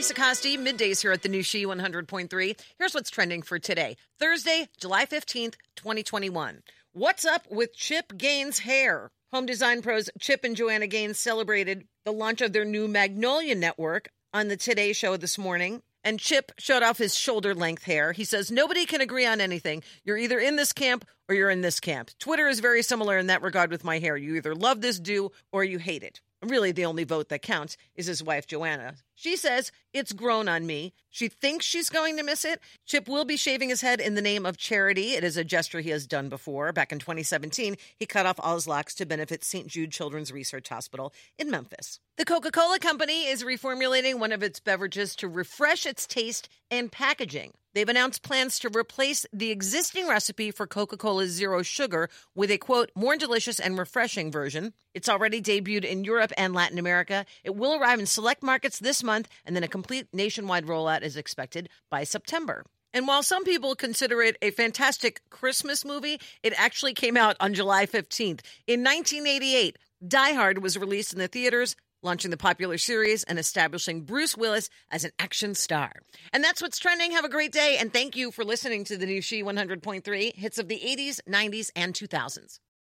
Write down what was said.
Lisa Costi, middays here at the new She 100.3. Here's what's trending for today, Thursday, July 15th, 2021. What's up with Chip Gaines' hair? Home design pros Chip and Joanna Gaines celebrated the launch of their new Magnolia Network on the Today Show this morning. And Chip showed off his shoulder length hair. He says, Nobody can agree on anything. You're either in this camp or you're in this camp. Twitter is very similar in that regard with my hair. You either love this do or you hate it. Really, the only vote that counts is his wife, Joanna. She says, It's grown on me. She thinks she's going to miss it. Chip will be shaving his head in the name of charity. It is a gesture he has done before. Back in 2017, he cut off all his locks to benefit St. Jude Children's Research Hospital in Memphis. The Coca Cola Company is reformulating one of its beverages to refresh its taste and packaging. They've announced plans to replace the existing recipe for Coca Cola Zero Sugar with a quote, more delicious and refreshing version. It's already debuted in Europe and Latin America. It will arrive in select markets this month, and then a complete nationwide rollout is expected by September. And while some people consider it a fantastic Christmas movie, it actually came out on July 15th. In 1988, Die Hard was released in the theaters launching the popular series and establishing Bruce Willis as an action star. And that's what's trending. Have a great day, and thank you for listening to the new She 100.3 hits of the 80s, 90s, and 2000s.